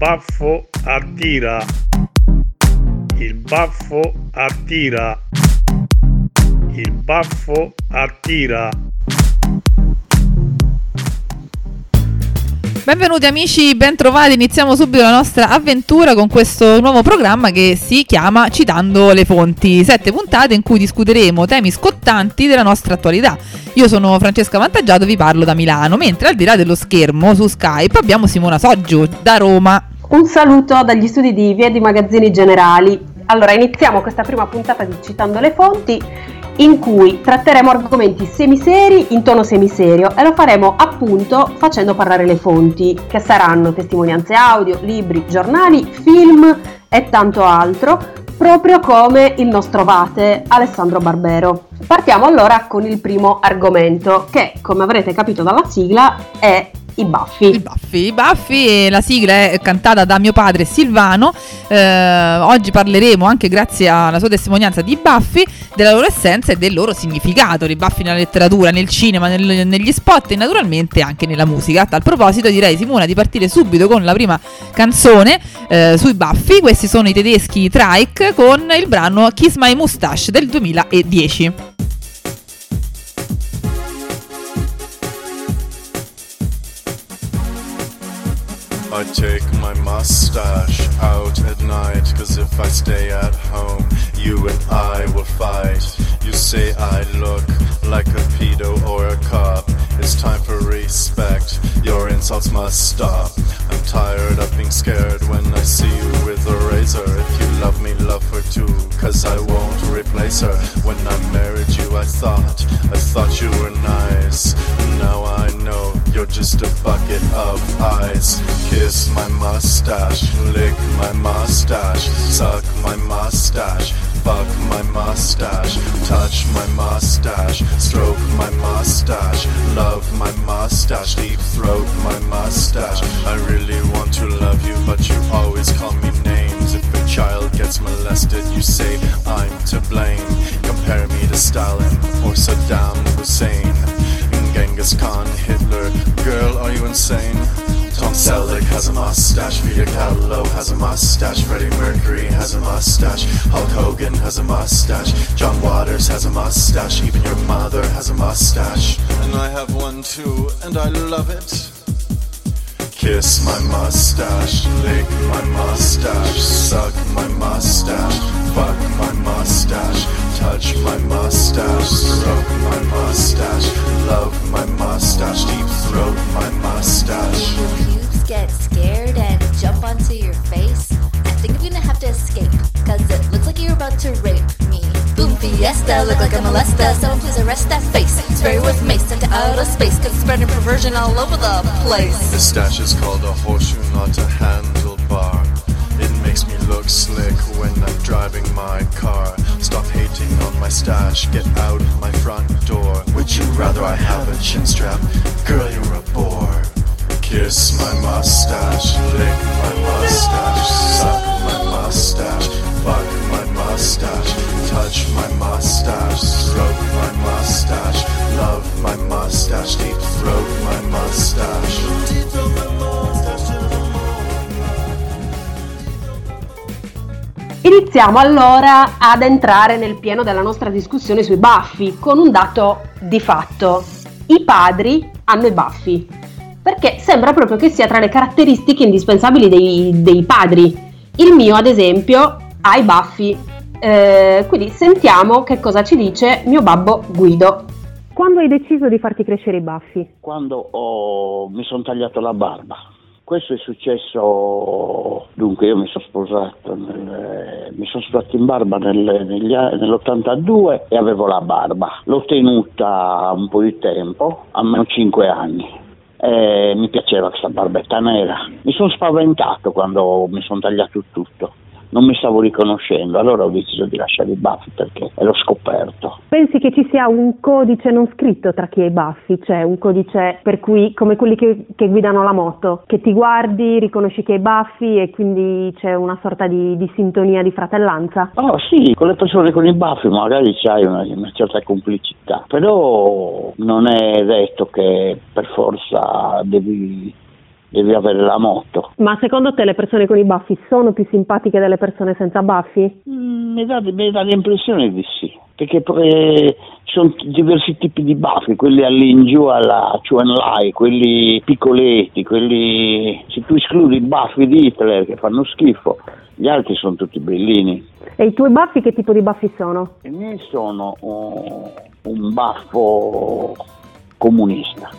baffo attira. Il baffo attira. Il baffo attira. Benvenuti amici, bentrovati. Iniziamo subito la nostra avventura con questo nuovo programma che si chiama Citando le fonti. Sette puntate in cui discuteremo temi scottanti della nostra attualità. Io sono Francesca Vantaggiato, vi parlo da Milano, mentre al di là dello schermo su Skype abbiamo Simona Soggio da Roma. Un saluto dagli studi di Via di Magazzini Generali. Allora, iniziamo questa prima puntata di Citando le fonti in cui tratteremo argomenti semiseri in tono semiserio e lo faremo appunto facendo parlare le fonti, che saranno testimonianze audio, libri, giornali, film e tanto altro, proprio come il nostro vate Alessandro Barbero. Partiamo allora con il primo argomento, che come avrete capito dalla sigla è i baffi. I baffi, i baffi la sigla è cantata da mio padre Silvano. Eh, oggi parleremo anche grazie alla sua testimonianza di baffi, della loro essenza e del loro significato. I baffi nella letteratura, nel cinema, nel, negli spot e naturalmente anche nella musica. A tal proposito direi Simona di partire subito con la prima canzone eh, sui baffi. Questi sono i tedeschi Trike con il brano Kiss My Mustache del 2010. I take my mustache out at night, cause if I stay at home, you and I will fight. You say I look like a pedo or a cop. It's time for respect, your insults must stop. I'm tired of being scared when I see you with a razor. If you love me, love her too, cause I won't replace her. When I married you, I thought, I thought you were nice. Now I know you're just a bucket of ice. Kiss my mustache, lick my mustache, suck my mustache. Fuck my mustache, touch my mustache, stroke my mustache, love my mustache, deep throat my mustache. I really want to love you, but you always call me names. If a child gets molested, you say I'm to blame. Compare me to Stalin or Saddam Hussein. Genghis Khan, Hitler, girl, are you insane? Tom Selleck has a mustache, Peter Kahlo has a mustache, Freddie Mercury has a mustache, Hulk Hogan has a mustache, John Waters has a mustache, even your mother has a mustache. And I have one too, and I love it. Kiss my mustache, lick my mustache, suck my mustache, fuck my mustache, touch my mustache, stroke my mustache, love my mustache, deep throat my mustache. Get scared and jump onto your face. I think I'm gonna have to escape, cause it looks like you're about to rape me. Boom fiesta, look like a molester, someone please arrest that face. Very worth mace sent to outer space, cause spreading perversion all over the place. This stash is called a horseshoe, not a handlebar. It makes me look slick when I'm driving my car. Stop hating on my stash, get out my front door. Would you rather I have a chin strap? Girl, you're a bore. Kiss my mustache, lick my mustache, suck my mustache, fuck my mustache, touch my mustache, stroke my mustache, love my mustache, deep throat my mustache. Iniziamo allora ad entrare nel pieno della nostra discussione sui baffi con un dato di fatto. I padri hanno i baffi, perché sembra proprio che sia tra le caratteristiche indispensabili dei, dei padri. Il mio, ad esempio, ha i baffi. Eh, quindi sentiamo che cosa ci dice mio babbo Guido. Quando hai deciso di farti crescere i baffi? quando ho- mi sono tagliato la barba. Questo è successo, dunque io mi sono sposato, nel- mi sono sposato in barba nel- negli a- nell'82 e avevo la barba. L'ho tenuta un po' di tempo, almeno 5 anni. E mi piaceva questa barbetta nera. Mi sono spaventato quando mi sono tagliato tutto. Non mi stavo riconoscendo, allora ho deciso di lasciare i baffi perché l'ho scoperto. Pensi che ci sia un codice non scritto tra chi ha i baffi, cioè un codice per cui, come quelli che, che guidano la moto, che ti guardi, riconosci che hai i baffi e quindi c'è una sorta di, di sintonia, di fratellanza? Oh sì, con le persone con i baffi magari c'hai una, una certa complicità, però non è detto che per forza devi devi avere la moto. Ma secondo te le persone con i baffi sono più simpatiche delle persone senza baffi? Mm, Mi dà, mi dà l'impressione di sì, perché poi ci sono diversi tipi di baffi, quelli all'ingiù alla Chuan Lai, quelli piccoletti, quelli... se tu escludi i baffi di Hitler che fanno schifo, gli altri sono tutti bellini. E i tuoi baffi che tipo di baffi sono? I miei sono uh, un baffo comunista.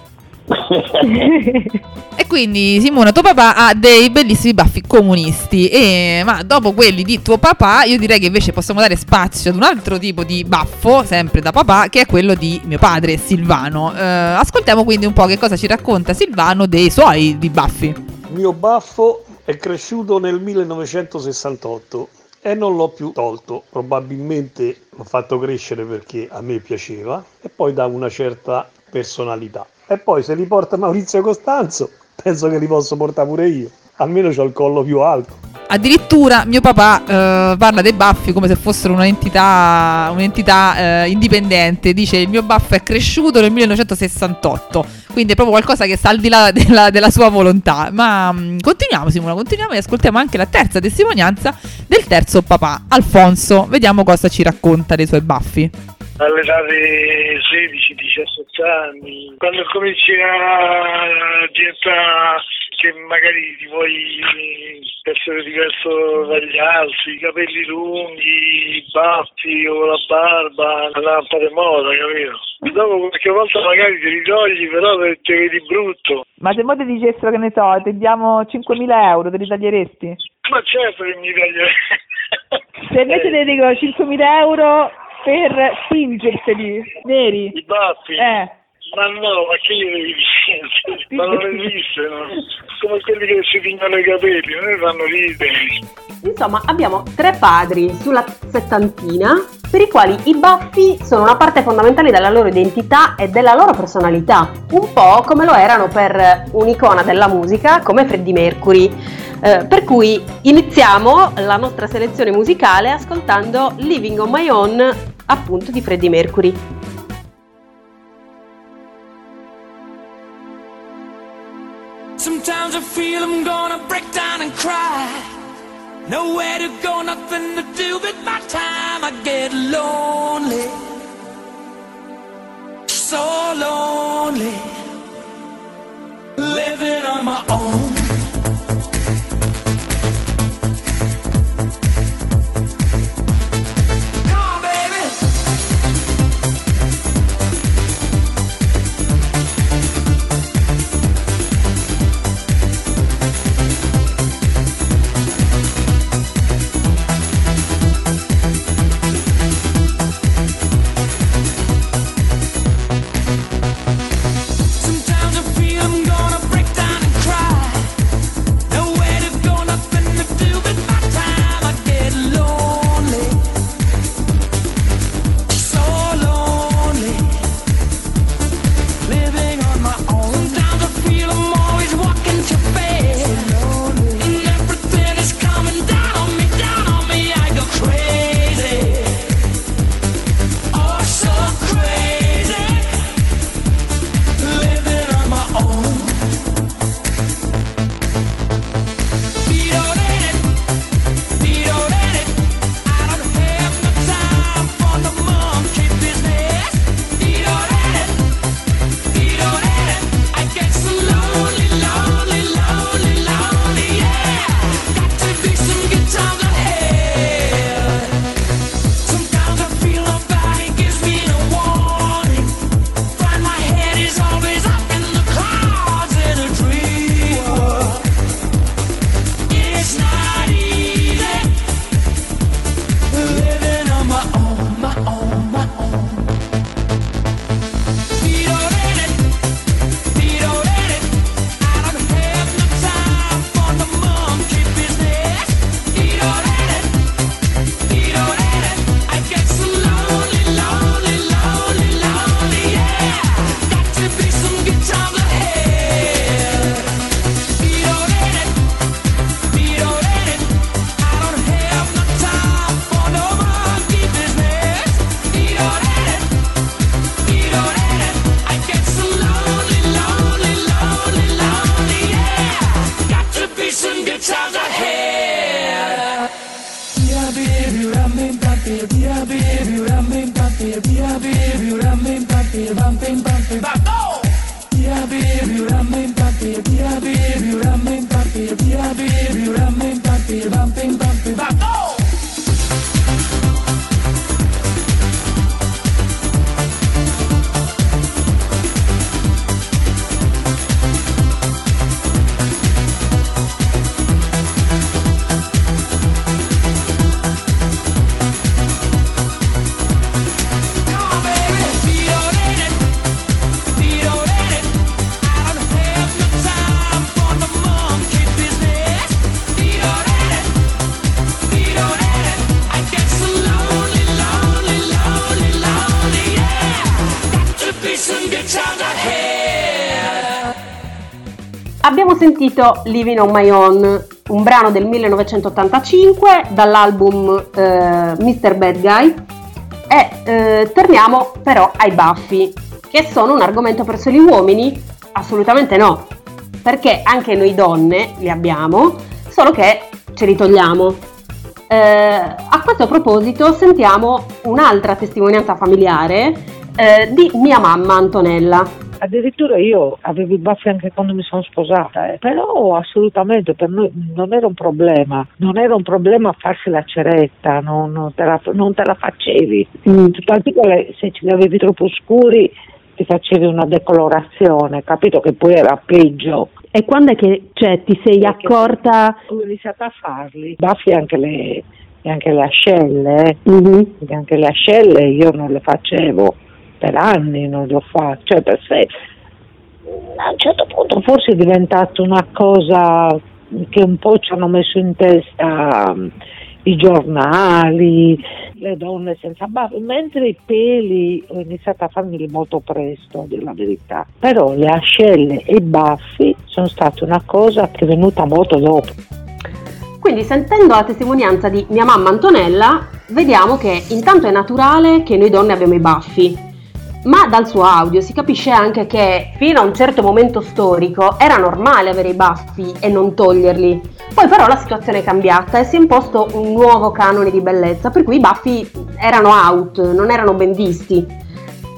E quindi Simona, tuo papà ha dei bellissimi baffi comunisti, e, ma dopo quelli di tuo papà io direi che invece possiamo dare spazio ad un altro tipo di baffo, sempre da papà, che è quello di mio padre Silvano. Eh, ascoltiamo quindi un po' che cosa ci racconta Silvano dei suoi di baffi. Mio baffo è cresciuto nel 1968 e non l'ho più tolto. Probabilmente l'ho fatto crescere perché a me piaceva e poi dà una certa personalità. E poi se li porta Maurizio Costanzo, penso che li posso portare pure io. Almeno ho il collo più alto. Addirittura mio papà eh, parla dei baffi come se fossero un'entità, un'entità eh, indipendente. Dice il mio baffo è cresciuto nel 1968, quindi è proprio qualcosa che sta al di là della, della sua volontà. Ma mh, continuiamo Simona, continuiamo e ascoltiamo anche la terza testimonianza del terzo papà, Alfonso. Vediamo cosa ci racconta dei suoi baffi. All'età di 16-17 anni, quando cominci a diventare che magari ti vuoi essere diverso dagli altri, i capelli lunghi, i baffi o la barba, un po' di moda, capito? Dopo qualche volta magari te li togli, però te vedi brutto. Ma se mo ti dicessero che ne so, ti diamo 5.000 euro, te li taglieresti? Ma certo che mi taglierei. Se invece ti dico 5.000 euro per tingerseli, veri? I baffi? Eh. Ma no, ma che gli devi dire? Ma non esistono. Come quelli che si tingono i capelli, non ne fanno ridere. Insomma, abbiamo tre padri sulla settantina per i quali i baffi sono una parte fondamentale della loro identità e della loro personalità, un po' come lo erano per un'icona della musica come Freddie Mercury. Eh, per cui iniziamo la nostra selezione musicale ascoltando Living on My Own, appunto di Freddie Mercury. Sometimes I feel I'm gonna break down and cry. Nowhere to go, nothing to do with my time. I get lonely, so lonely, living on my own. Sentito Living on My Own, un brano del 1985 dall'album eh, Mr. Bad Guy e eh, torniamo però ai baffi, che sono un argomento per soli uomini? Assolutamente no, perché anche noi donne li abbiamo, solo che ce li togliamo. Eh, a questo proposito sentiamo un'altra testimonianza familiare eh, di mia mamma Antonella. Addirittura io avevo i baffi anche quando mi sono sposata, eh. però assolutamente per noi non era un problema, non era un problema farsi la ceretta, non, non te, la, non te la facevi. Mm. Tanto che se ce li avevi troppo scuri ti facevi una decolorazione, capito che poi era peggio. E quando è che cioè, ti sei Perché accorta? Ho iniziato a farli, baffi anche le, anche le ascelle, eh. Mhm. Perché anche le ascelle io non le facevo per anni, non le ho fatte, cioè per sé. A un certo punto forse è diventato una cosa che un po' ci hanno messo in testa mm, i giornali, le donne senza baffi, mentre i peli ho iniziato a farmeli molto presto, a dire la verità. Però le ascelle e i baffi sono state una cosa che è venuta molto dopo. Quindi sentendo la testimonianza di mia mamma Antonella, vediamo che intanto è naturale che noi donne abbiamo i baffi, ma dal suo audio si capisce anche che fino a un certo momento storico era normale avere i baffi e non toglierli. Poi però la situazione è cambiata e si è imposto un nuovo canone di bellezza, per cui i baffi erano out, non erano ben visti.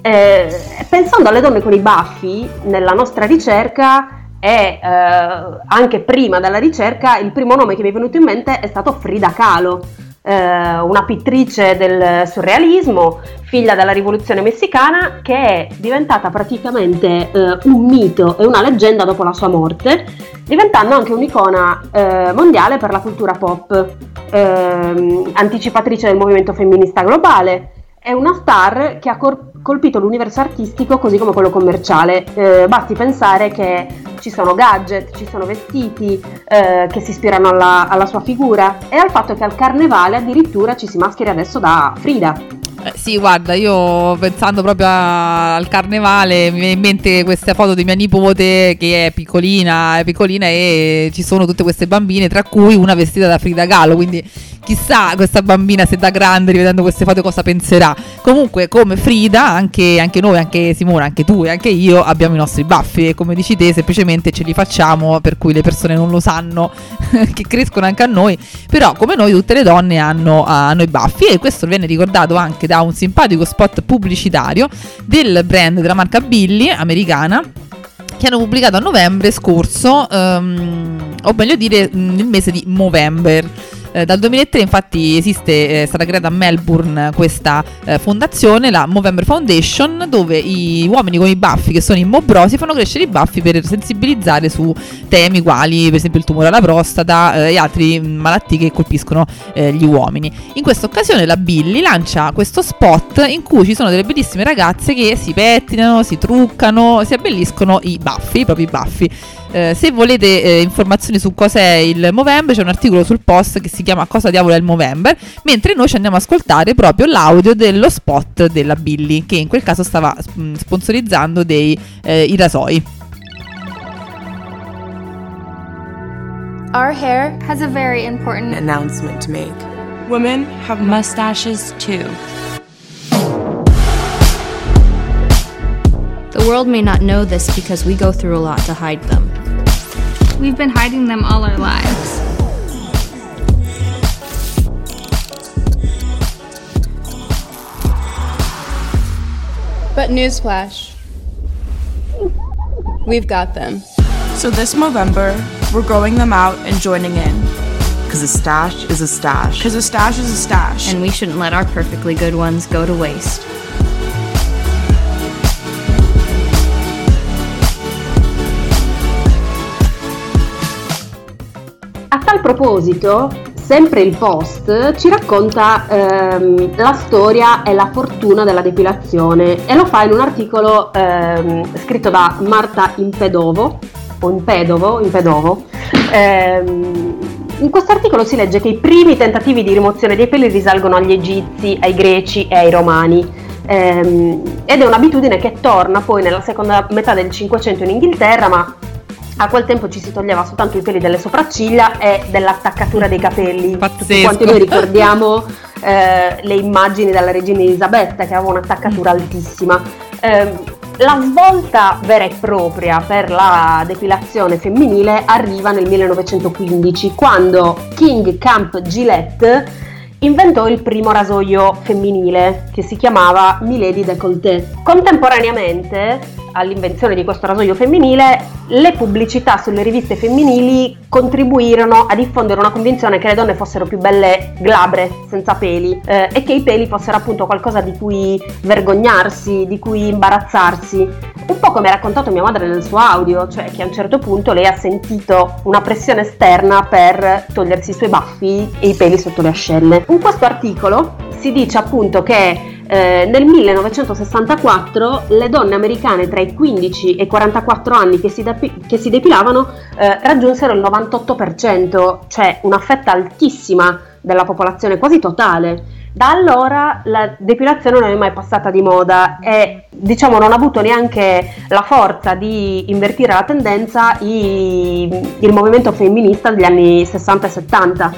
Eh, pensando alle donne con i baffi, nella nostra ricerca e eh, anche prima della ricerca, il primo nome che mi è venuto in mente è stato Frida Kahlo, eh, una pittrice del surrealismo, figlia della rivoluzione messicana, che è diventata praticamente eh, un mito e una leggenda dopo la sua morte, diventando anche un'icona eh, mondiale per la cultura pop, ehm, anticipatrice del movimento femminista globale. È una star che ha cor- colpito l'universo artistico così come quello commerciale. Eh, basti pensare che ci sono gadget, ci sono vestiti eh, che si ispirano alla, alla sua figura e al fatto che al carnevale addirittura ci si mascheri adesso da Frida. Eh, sì, guarda, io pensando proprio a- al carnevale mi viene in mente questa foto di mia nipote che è piccolina, è piccolina e ci sono tutte queste bambine, tra cui una vestita da Frida Kahlo, quindi chissà questa bambina se da grande rivedendo queste foto cosa penserà. Comunque come Frida, anche, anche noi, anche Simona, anche tu e anche io abbiamo i nostri baffi e come dici te semplicemente ce li facciamo per cui le persone non lo sanno che crescono anche a noi, però come noi tutte le donne hanno, hanno i baffi e questo viene ricordato anche da un simpatico spot pubblicitario del brand della marca Billy americana che hanno pubblicato a novembre scorso, ehm, o meglio dire mh, nel mese di Movember. Eh, dal 2003 infatti esiste, eh, è stata creata a Melbourne questa eh, fondazione, la Movember Foundation, dove i uomini con i baffi che sono immobrosi fanno crescere i baffi per sensibilizzare su temi quali per esempio il tumore alla prostata e altre malattie che colpiscono gli uomini. In questa occasione la Billy lancia questo spot in cui ci sono delle bellissime ragazze che si pettinano, si truccano, si abbelliscono i baffi, i propri baffi. Eh, se volete eh, informazioni su cos'è il Movember, c'è un articolo sul post che si chiama Cosa diavolo è il Movember, mentre noi ci andiamo a ascoltare proprio l'audio dello spot della Billy, che in quel caso stava mm, sponsorizzando dei eh, i rasoi. Our hair has a very important announcement to make. Women have mustaches too. The world may not know this because we go through a lot to hide them. We've been hiding them all our lives. But newsflash, we've got them. So this November, we're growing them out and joining in. Because a stash is a stash. Because a stash is a stash. And we shouldn't let our perfectly good ones go to waste. Proposito, sempre il post ci racconta ehm, la storia e la fortuna della depilazione e lo fa in un articolo ehm, scritto da Marta Impedovo o Impedovo, Impedovo. Ehm, in questo articolo si legge che i primi tentativi di rimozione dei peli risalgono agli egizi, ai greci e ai romani. Ehm, ed è un'abitudine che torna poi nella seconda metà del Cinquecento in Inghilterra, ma a quel tempo ci si toglieva soltanto i peli delle sopracciglia e dell'attaccatura dei capelli. Tutti quanti noi ricordiamo eh, le immagini della regina Elisabetta che aveva un'attaccatura altissima. Eh, la svolta vera e propria per la depilazione femminile arriva nel 1915 quando King Camp Gillette inventò il primo rasoio femminile che si chiamava Milady Décolleté. Contemporaneamente all'invenzione di questo rasoio femminile, le pubblicità sulle riviste femminili contribuirono a diffondere una convinzione che le donne fossero più belle glabre, senza peli, eh, e che i peli fossero appunto qualcosa di cui vergognarsi, di cui imbarazzarsi. Un po' come ha raccontato mia madre nel suo audio, cioè che a un certo punto lei ha sentito una pressione esterna per togliersi i suoi baffi e i peli sotto le ascelle. In questo articolo si dice appunto che eh, nel 1964 le donne americane tra i 15 e i 44 anni che si, depi- che si depilavano eh, raggiunsero il 98%, cioè una fetta altissima della popolazione, quasi totale. Da allora la depilazione non è mai passata di moda e diciamo non ha avuto neanche la forza di invertire la tendenza i, il movimento femminista degli anni 60 e 70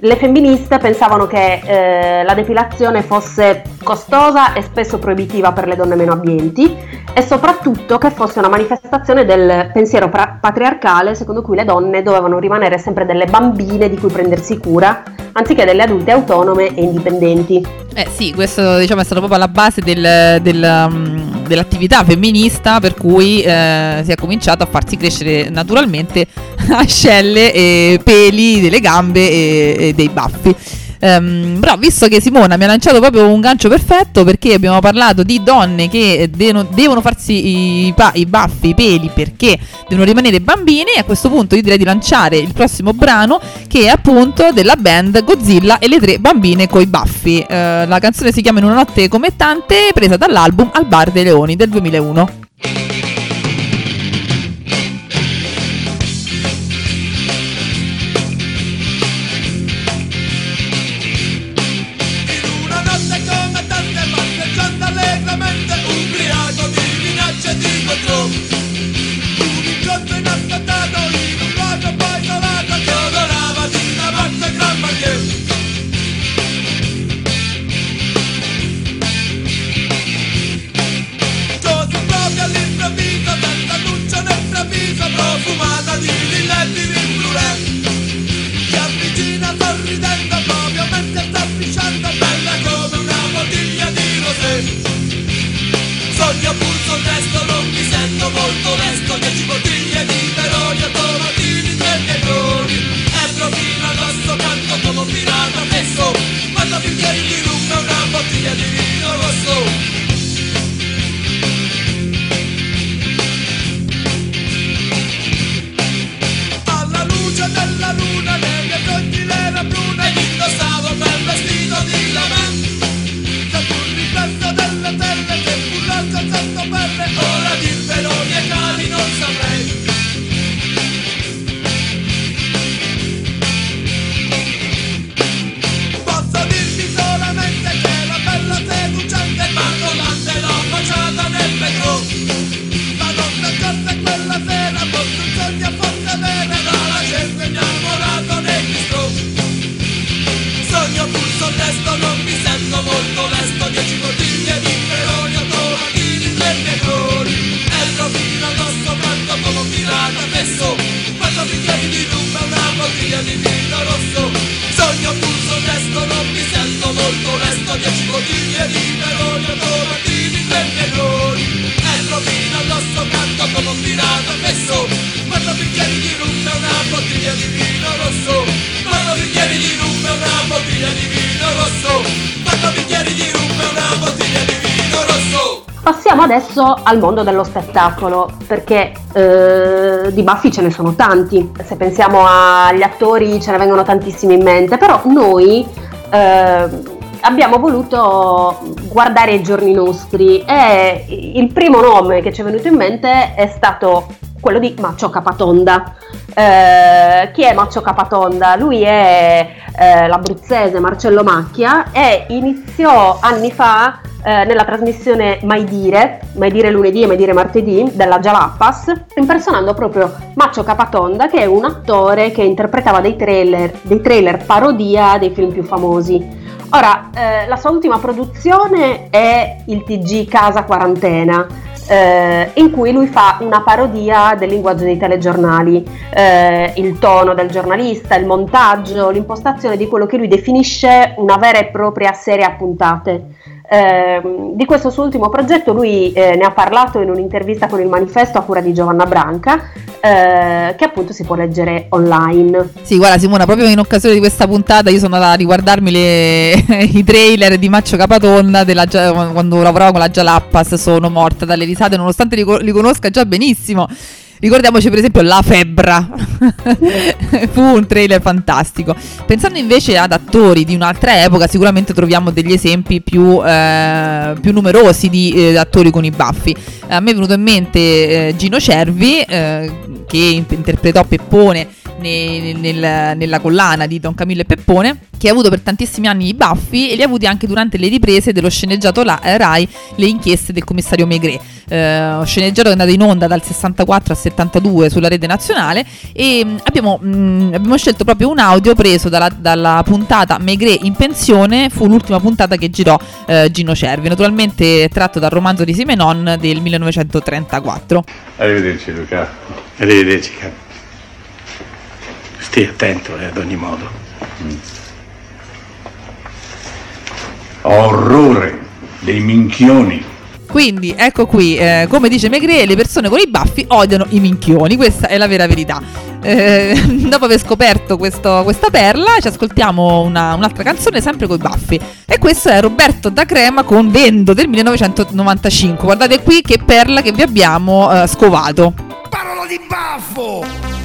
le femministe pensavano che eh, la depilazione fosse costosa e spesso proibitiva per le donne meno abbienti e soprattutto che fosse una manifestazione del pensiero pra- patriarcale secondo cui le donne dovevano rimanere sempre delle bambine di cui prendersi cura anziché delle adulte autonome e indipendenti. Eh sì, questo diciamo, è stato proprio alla base del, del, um, dell'attività femminista per cui eh, si è cominciato a farsi crescere naturalmente ascelle e peli delle gambe e, e dei baffi. Um, però visto che Simona mi ha lanciato proprio un gancio perfetto perché abbiamo parlato di donne che devono, devono farsi i, pa- i, baffi, i peli perché devono rimanere bambine a questo punto io direi di lanciare il prossimo brano che è appunto della band Godzilla e le tre bambine coi baffi. Uh, la canzone si chiama In una notte come tante presa dall'album Al bar dei leoni del 2001. Adesso al mondo dello spettacolo, perché eh, di baffi ce ne sono tanti. Se pensiamo agli attori ce ne vengono tantissimi in mente, però noi eh, abbiamo voluto guardare i giorni nostri e il primo nome che ci è venuto in mente è stato quello di Maccio Capatonda. Eh, chi è Maccio Capatonda? Lui è eh, l'abruzzese Marcello Macchia e iniziò anni fa eh, nella trasmissione Mai Dire, Mai Dire lunedì e Mai Dire martedì della Jalappas, impersonando proprio Maccio Capatonda che è un attore che interpretava dei trailer, dei trailer parodia dei film più famosi. Ora, eh, la sua ultima produzione è il TG Casa Quarantena, eh, in cui lui fa una parodia del linguaggio dei telegiornali, eh, il tono del giornalista, il montaggio, l'impostazione di quello che lui definisce una vera e propria serie a puntate. Eh, di questo suo ultimo progetto lui eh, ne ha parlato in un'intervista con il manifesto a cura di Giovanna Branca eh, che appunto si può leggere online. Sì, guarda Simona, proprio in occasione di questa puntata io sono andata a riguardarmi le, i trailer di Maccio Capatonda della, quando lavoravo con la Jalappas, sono morta dalle risate nonostante li, li conosca già benissimo. Ricordiamoci per esempio La Febbra, fu un trailer fantastico. Pensando invece ad attori di un'altra epoca, sicuramente troviamo degli esempi più, eh, più numerosi di eh, attori con i baffi. A me è venuto in mente eh, Gino Cervi, eh, che interpretò Peppone nel, nel, nella collana di Don Camillo e Peppone, che ha avuto per tantissimi anni i baffi e li ha avuti anche durante le riprese dello sceneggiato la, eh, Rai Le inchieste del commissario Maigret. Eh, sceneggiato che è andato in onda dal 64 al 72 sulla rete nazionale e mh, abbiamo, mh, abbiamo, scelto proprio un audio preso dalla, dalla, puntata Maigret in pensione, fu l'ultima puntata che girò eh, Gino Cervi, naturalmente tratto dal romanzo di Simenon del 1934. Arrivederci Luca. Arrivederci caro. Stii attento eh, ad ogni modo. Mm. Orrore dei minchioni. Quindi ecco qui, eh, come dice Megre, le persone con i baffi odiano i minchioni, questa è la vera verità. Eh, dopo aver scoperto questo, questa perla, ci ascoltiamo una, un'altra canzone sempre con i baffi. E questo è Roberto da Crema con Vendo del 1995. Guardate qui che perla che vi abbiamo eh, scovato. Parola di baffo!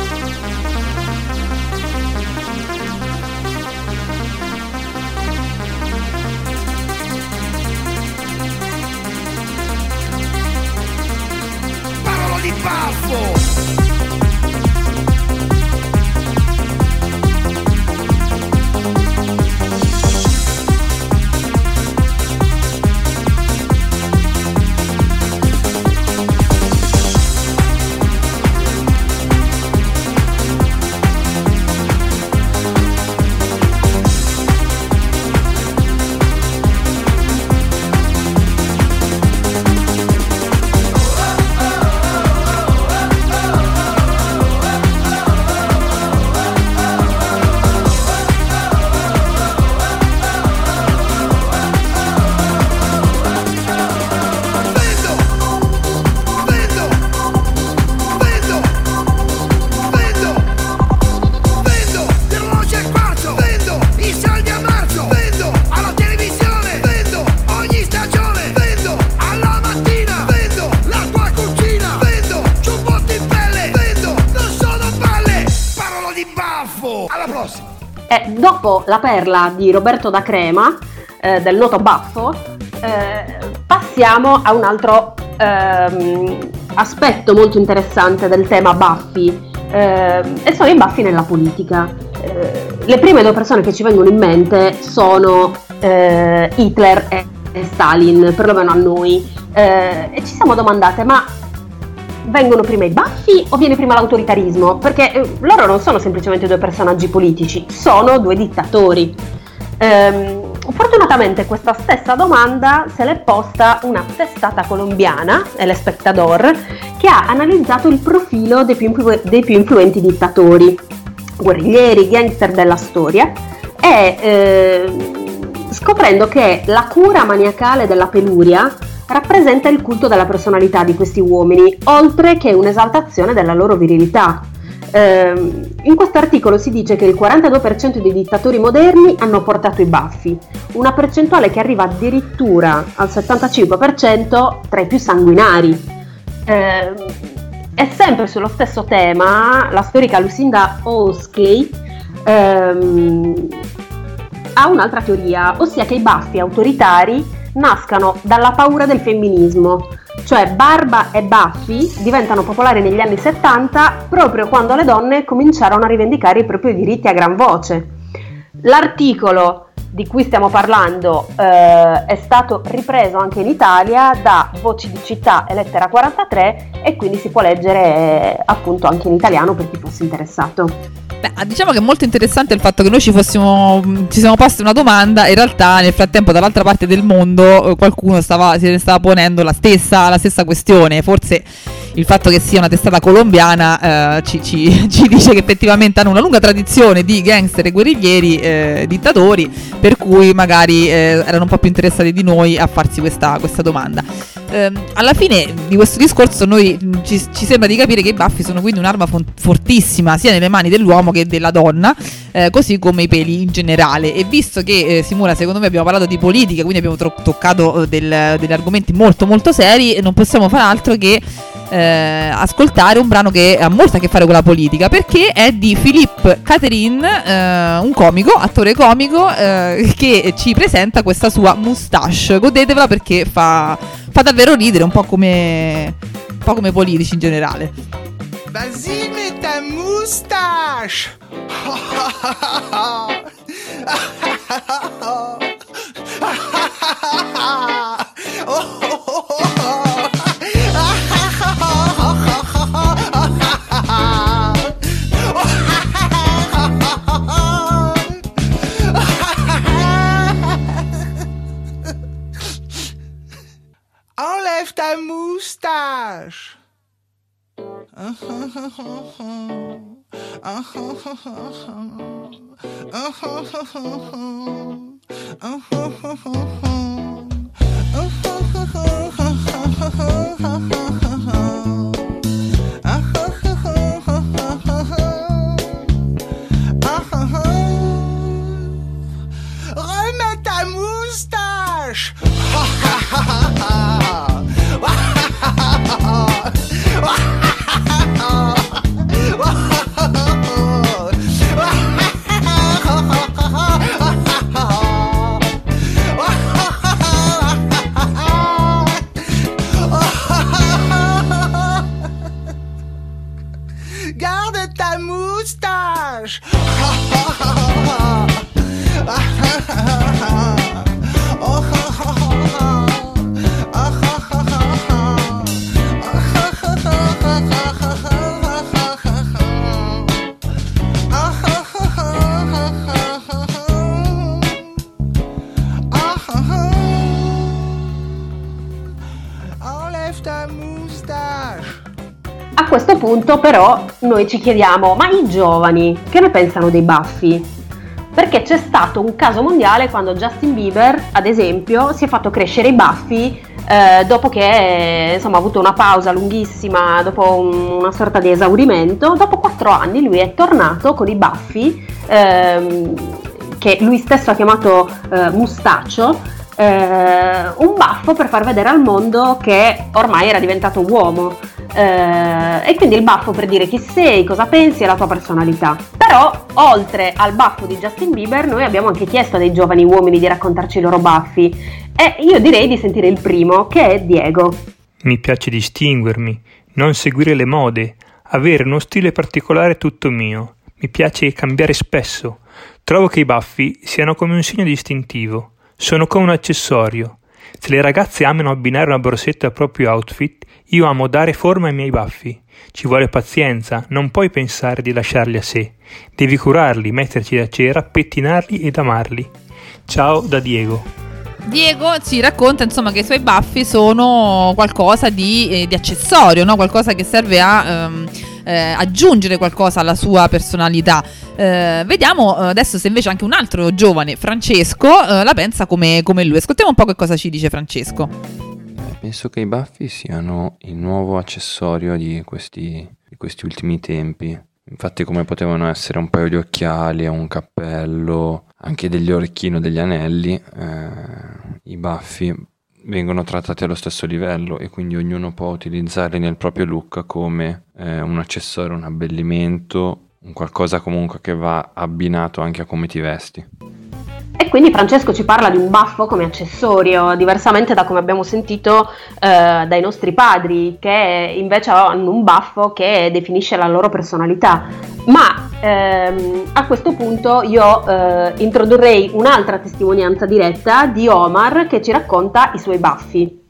La perla di Roberto da Crema, eh, del noto baffo, eh, passiamo a un altro ehm, aspetto molto interessante del tema baffi, ehm, e sono i baffi nella politica. Eh, le prime due persone che ci vengono in mente sono eh, Hitler e, e, Stalin, perlomeno a noi, eh, e ci siamo domandate, ma vengono prima i baffi o viene prima l'autoritarismo? Perché eh, loro non sono semplicemente due personaggi politici, sono due dittatori. Ehm, fortunatamente questa stessa domanda se l'è posta una testata colombiana, El Espectador, che ha analizzato il profilo dei più, influ- dei più influenti dittatori, guerriglieri, gangster della storia e eh, scoprendo che la cura maniacale della peluria rappresenta il culto della personalità di questi uomini, oltre che un'esaltazione della loro virilità. Ehm, in questo articolo si dice che il 42% dei dittatori moderni hanno portato i baffi, una percentuale che arriva addirittura al 75% tra i più sanguinari. Ehm, e sempre sullo stesso tema, la storica Lucinda Oskey ehm, ha un'altra teoria, ossia che i baffi autoritari nascano dalla paura del femminismo, cioè barba e baffi diventano popolari negli anni 70 proprio quando le donne cominciarono a rivendicare i propri diritti a gran voce. L'articolo di cui stiamo parlando eh, è stato ripreso anche in Italia da Voci di Città e Lettera 43 e quindi si può leggere eh, appunto anche in italiano per chi fosse interessato. Beh, diciamo che è molto interessante il fatto che noi ci fossimo ci siamo posti una domanda, in realtà nel frattempo dall'altra parte del mondo eh, qualcuno stava, se stava ponendo la stessa, la stessa questione, forse il fatto che sia una testata colombiana eh, ci, ci, ci, dice che effettivamente hanno una lunga tradizione di gangster e guerriglieri eh, dittatori, per cui magari eh, erano un po' più interessati di noi a farsi questa, questa domanda. Eh, alla fine di questo discorso noi ci, ci, sembra di capire che i baffi sono quindi un'arma fortissima sia nelle mani dell'uomo che della donna, eh, così come i peli in generale. E visto che eh, Simona, secondo me abbiamo parlato di politica, quindi abbiamo tro- toccato del, degli argomenti molto molto seri, non possiamo fare altro che eh, ascoltare un brano che ha molto a che fare con la politica perché è di Philippe Catherine, eh, un comico, attore comico eh, che ci presenta questa sua moustache. Godetevela perché fa, fa davvero ridere, un po' come, un po' come politici in generale. Vas-y, mets ta moustache! Enlève ta moustache. Remets ta moustache. Ah ah ah ah ah punto però noi ci chiediamo, ma i giovani che ne pensano dei baffi? Perché c'è stato un caso mondiale quando Justin Bieber, ad esempio, si è fatto crescere i baffi eh, dopo che insomma, ha avuto una pausa lunghissima, dopo un- una sorta di esaurimento. Dopo quattro anni lui è tornato con i baffi ehm, che lui stesso ha chiamato eh, mustaccio, eh, un baffo per far vedere al mondo che ormai era diventato uomo. Eh, e quindi il baffo per dire chi sei, cosa pensi e la tua personalità. Però, oltre al baffo di Justin Bieber, noi abbiamo anche chiesto a dei giovani uomini di raccontarci i loro baffi. E io direi di sentire il primo, che è Diego. Mi piace distinguermi, non seguire le mode, avere uno stile particolare tutto mio. Mi piace cambiare spesso. Trovo che i baffi siano come un segno distintivo. Sono come un accessorio. Se le ragazze amano abbinare una borsetta al proprio outfit, io amo dare forma ai miei baffi. Ci vuole pazienza, non puoi pensare di lasciarli a sé. Devi curarli, metterci la cera, pettinarli ed amarli. Ciao da Diego. Diego ci racconta insomma che i suoi baffi sono qualcosa di, eh, di accessorio, no? qualcosa che serve a ehm, eh, aggiungere qualcosa alla sua personalità. Eh, vediamo eh, adesso se invece anche un altro giovane, Francesco, eh, la pensa come, come lui. Ascoltiamo un po' che cosa ci dice Francesco. Penso che i baffi siano il nuovo accessorio di questi, di questi ultimi tempi. Infatti come potevano essere un paio di occhiali, un cappello, anche degli orecchini degli anelli, eh, i baffi vengono trattati allo stesso livello e quindi ognuno può utilizzarli nel proprio look come eh, un accessorio, un abbellimento, un qualcosa comunque che va abbinato anche a come ti vesti. E quindi Francesco ci parla di un baffo come accessorio, diversamente da come abbiamo sentito eh, dai nostri padri, che invece hanno un baffo che definisce la loro personalità. Ma ehm, a questo punto io eh, introdurrei un'altra testimonianza diretta di Omar che ci racconta i suoi baffi.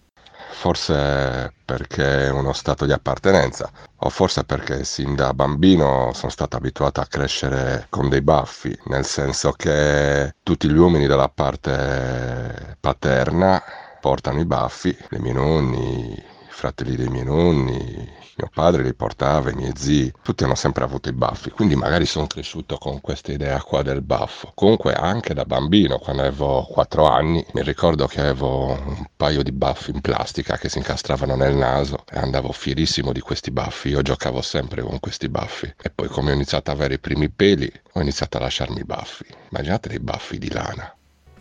Forse perché è uno stato di appartenenza, o forse perché sin da bambino sono stato abituato a crescere con dei baffi, nel senso che tutti gli uomini della parte paterna portano i baffi, i miei nonni, i fratelli dei miei nonni, mio padre li portava, i miei zii, tutti hanno sempre avuto i baffi, quindi magari sono cresciuto con questa idea qua del baffo. Comunque anche da bambino, quando avevo 4 anni, mi ricordo che avevo un paio di baffi in plastica che si incastravano nel naso e andavo fierissimo di questi baffi, io giocavo sempre con questi baffi e poi come ho iniziato ad avere i primi peli ho iniziato a lasciarmi i baffi. Immaginate dei baffi di lana.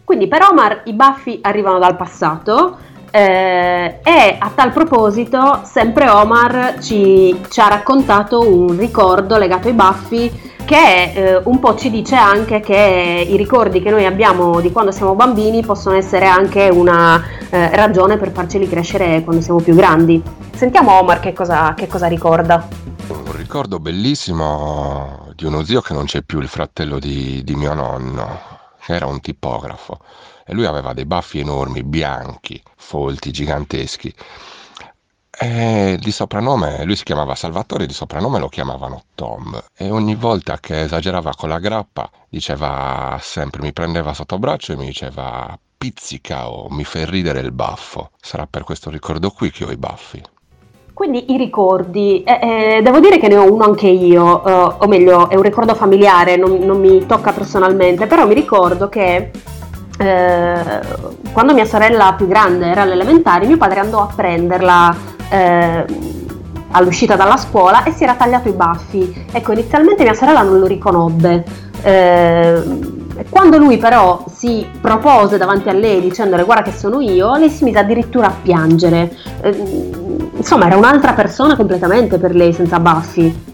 Quindi per Omar i baffi arrivano dal passato eh, e a tal proposito, sempre Omar ci, ci, ha raccontato un ricordo legato ai baffi che eh, un po' ci dice anche che i ricordi che noi abbiamo di quando siamo bambini possono essere anche una eh, ragione per farceli crescere quando siamo più grandi. Sentiamo Omar che cosa, che cosa ricorda. Un ricordo bellissimo di uno zio che non c'è più, il fratello di, di mio nonno, che era un tipografo e lui aveva dei baffi enormi, bianchi, folti, giganteschi. E di soprannome, lui si chiamava Salvatore, di soprannome lo chiamavano Tom. E ogni volta che esagerava con la grappa, diceva sempre, mi prendeva sotto braccio e mi diceva pizzica o mi fai ridere il baffo. Sarà per questo ricordo qui che ho i baffi. Quindi i ricordi, eh, eh, devo dire che ne ho uno anche io, eh, o meglio è un ricordo familiare, non, non mi tocca personalmente, però mi ricordo che eh, quando mia sorella più grande era alle elementari, mio padre andò a prenderla eh, all'uscita dalla scuola e si era tagliato i baffi. Ecco, inizialmente mia sorella non lo riconobbe. Eh, quando lui però si propose davanti a lei dicendole guarda che sono io, lei si mise addirittura a piangere. Eh, insomma, era un'altra persona completamente per lei senza baffi.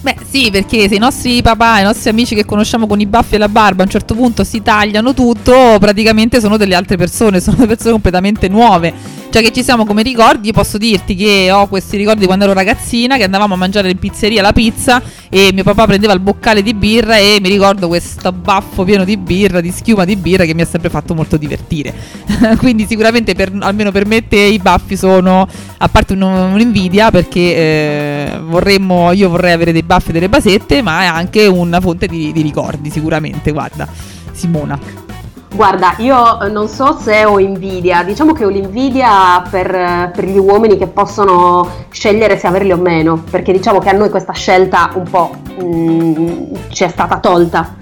Beh, sì, perché se i nostri papà, i nostri amici che conosciamo con i baffi e la barba a un certo punto si tagliano tutto, praticamente sono delle altre persone, sono persone completamente nuove. Cioè che ci siamo come ricordi, posso dirti che ho questi ricordi quando ero ragazzina, che andavamo a mangiare in pizzeria la pizza e mio papà prendeva il boccale di birra e mi ricordo questo baffo pieno di birra, di schiuma di birra che mi ha sempre fatto molto divertire. Quindi sicuramente per, almeno per me te i baffi sono, a parte un, un'invidia perché eh, vorremmo, io vorrei avere dei baffi e delle basette, ma è anche una fonte di, di ricordi sicuramente, guarda Simona. Guarda, io non so se ho invidia, diciamo che ho l'invidia per, per, gli uomini che possono scegliere se averli o meno, perché diciamo che a noi questa scelta un po' mh, mm, ci è stata tolta.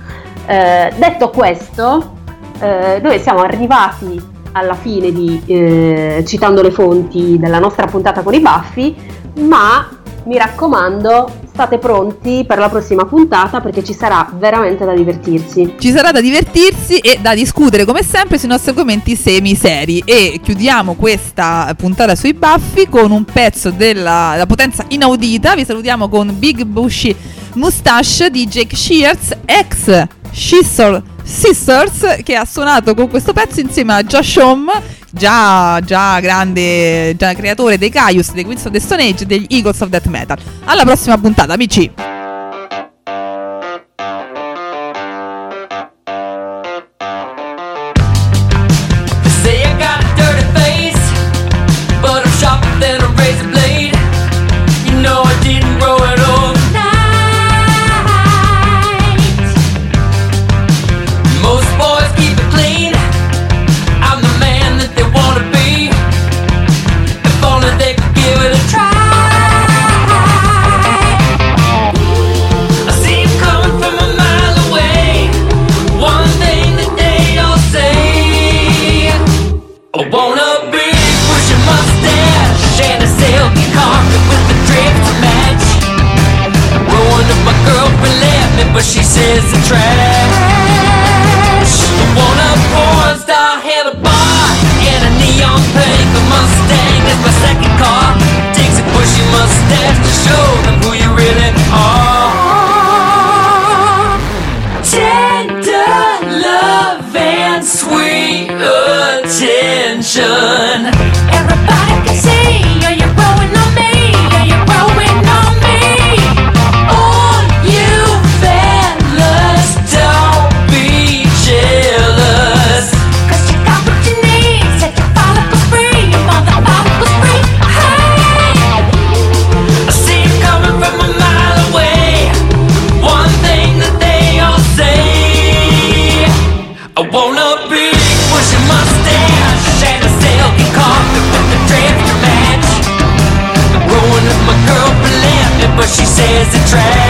Eh, detto questo, eh, noi siamo arrivati alla fine di eh, citando le fonti della nostra puntata con i baffi, ma mi raccomando, state pronti per la prossima puntata perché ci sarà veramente da divertirsi. Ci sarà da divertirsi e da discutere come sempre sui nostri argomenti semi-seri e chiudiamo questa puntata sui baffi con un pezzo della potenza inaudita. Vi salutiamo con Big Bushy Mustache di Jake Shears, ex Scissor Sisters, che ha suonato con questo pezzo insieme a Josh Home già, già grande già creatore dei Caius, dei Queens of the Stone Age e degli Eagles of Death Metal. Alla prossima puntata, amici! is a trap.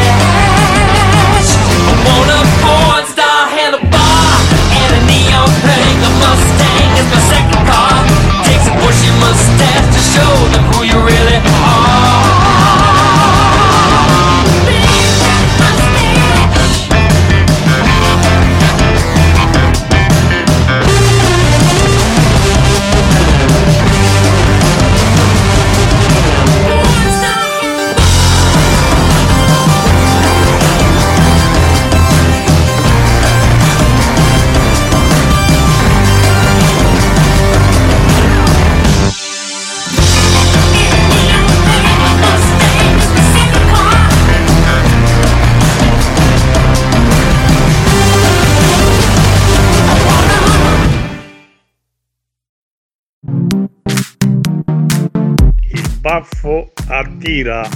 attira.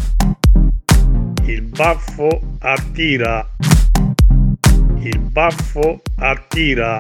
Il baffo attira. Il baffo attira.